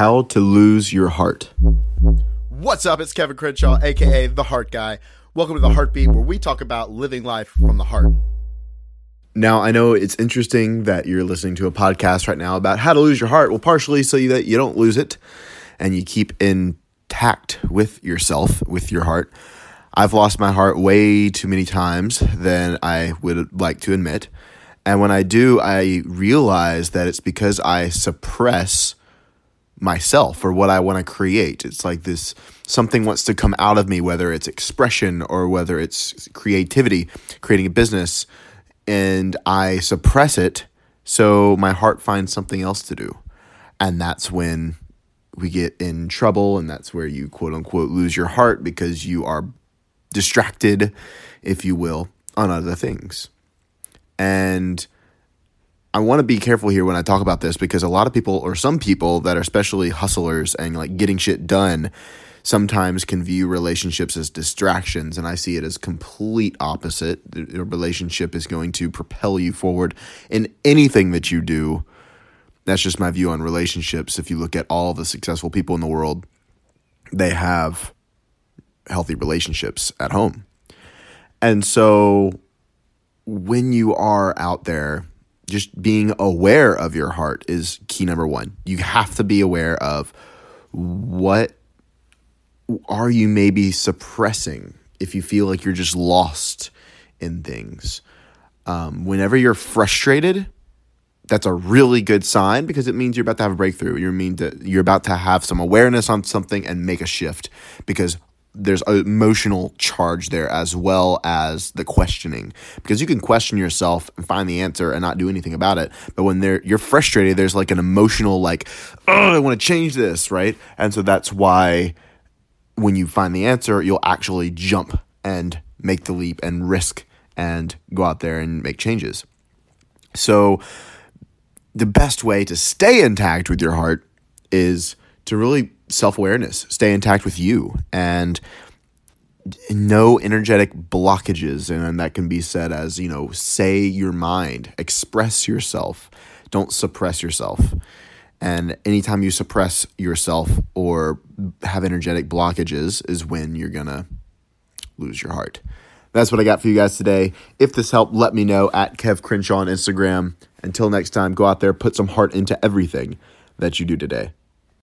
How to Lose Your Heart. What's up? It's Kevin Crenshaw, aka The Heart Guy. Welcome to The Heartbeat, where we talk about living life from the heart. Now, I know it's interesting that you're listening to a podcast right now about how to lose your heart. Well, partially so that you don't lose it and you keep intact with yourself, with your heart. I've lost my heart way too many times than I would like to admit. And when I do, I realize that it's because I suppress myself or what I want to create. It's like this something wants to come out of me, whether it's expression or whether it's creativity, creating a business, and I suppress it so my heart finds something else to do. And that's when we get in trouble, and that's where you quote unquote lose your heart because you are distracted, if you will, on other things. And I want to be careful here when I talk about this because a lot of people, or some people that are especially hustlers and like getting shit done, sometimes can view relationships as distractions. And I see it as complete opposite. The relationship is going to propel you forward in anything that you do. That's just my view on relationships. If you look at all the successful people in the world, they have healthy relationships at home. And so when you are out there, just being aware of your heart is key number one. You have to be aware of what are you maybe suppressing if you feel like you're just lost in things. Um, whenever you're frustrated, that's a really good sign because it means you're about to have a breakthrough. You mean that you're about to have some awareness on something and make a shift because there's emotional charge there as well as the questioning. Because you can question yourself and find the answer and not do anything about it. But when they're you're frustrated there's like an emotional like oh i want to change this right? And so that's why when you find the answer you'll actually jump and make the leap and risk and go out there and make changes. So the best way to stay intact with your heart is to really self awareness, stay intact with you, and no energetic blockages. And that can be said as, you know, say your mind, express yourself, don't suppress yourself. And anytime you suppress yourself or have energetic blockages is when you're going to lose your heart. That's what I got for you guys today. If this helped, let me know at Kev Crenshaw on Instagram. Until next time, go out there, put some heart into everything that you do today.